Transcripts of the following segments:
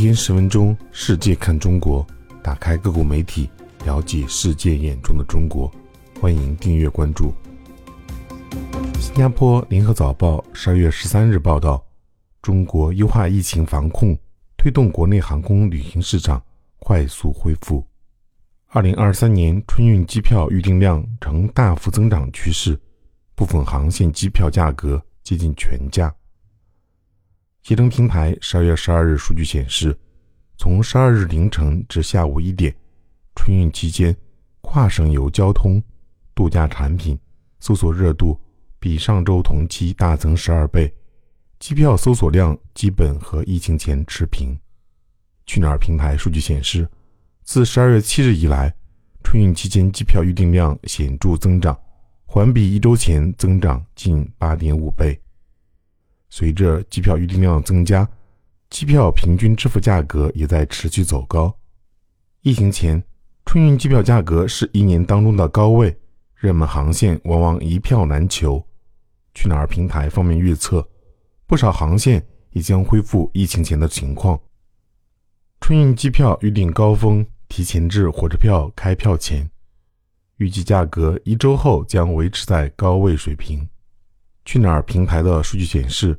天十分钟，世界看中国，打开各国媒体，了解世界眼中的中国。欢迎订阅关注。新加坡联合早报十二月十三日报道，中国优化疫情防控，推动国内航空旅行市场快速恢复。二零二三年春运机票预订量呈大幅增长趋势，部分航线机票价格接近全价。携程平台十二月十二日数据显示，从十二日凌晨至下午一点，春运期间，跨省游交通、度假产品搜索热度比上周同期大增十二倍，机票搜索量基本和疫情前持平。去哪儿平台数据显示。自十二月七日以来，春运期间机票预订量显著增长，环比一周前增长近八点五倍。随着机票预订量的增加，机票平均支付价格也在持续走高。疫情前，春运机票价格是一年当中的高位，热门航线往往一票难求。去哪儿平台方面预测，不少航线也将恢复疫情前的情况。春运机票预订高峰。提前至火车票开票前，预计价格一周后将维持在高位水平。去哪儿平台的数据显示，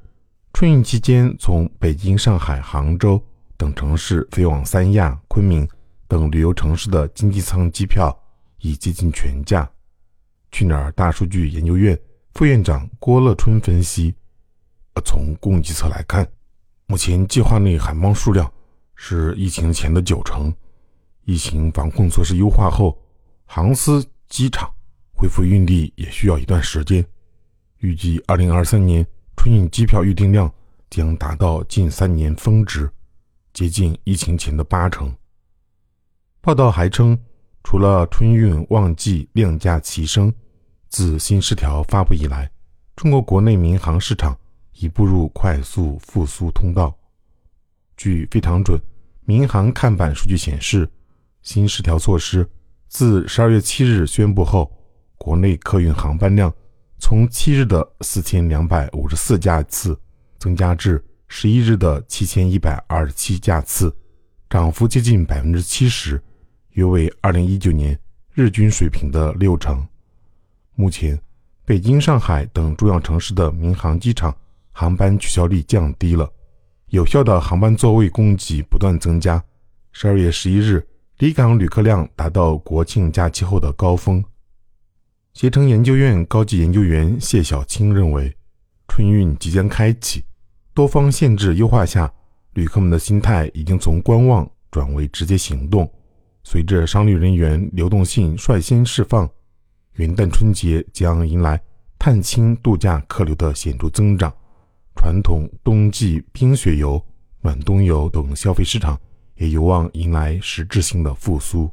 春运期间从北京、上海、杭州等城市飞往三亚、昆明等旅游城市的经济舱机票已接近全价。去哪儿大数据研究院副院长郭乐春分析，从供给侧来看，目前计划内航班数量是疫情前的九成。疫情防控措施优化后，航司机场恢复运力也需要一段时间。预计2023年春运机票预订量将达到近三年峰值，接近疫情前的八成。报道还称，除了春运旺季量价齐升，自新十条发布以来，中国国内民航市场已步入快速复苏通道。据飞常准民航看板数据显示。新十条措施自十二月七日宣布后，国内客运航班量从七日的四千两百五十四架次增加至十一日的七千一百二十七架次，涨幅接近百分之七十，约为二零一九年日均水平的六成。目前，北京、上海等重要城市的民航机场航班取消率降低了，有效的航班座位供给不断增加。十二月十一日。离港旅客量达到国庆假期后的高峰。携程研究院高级研究员谢小青认为，春运即将开启，多方限制优化下，旅客们的心态已经从观望转为直接行动。随着商旅人员流动性率先释放，元旦春节将迎来探亲度假客流的显著增长，传统冬季冰雪游、暖冬游等消费市场。也有望迎来实质性的复苏。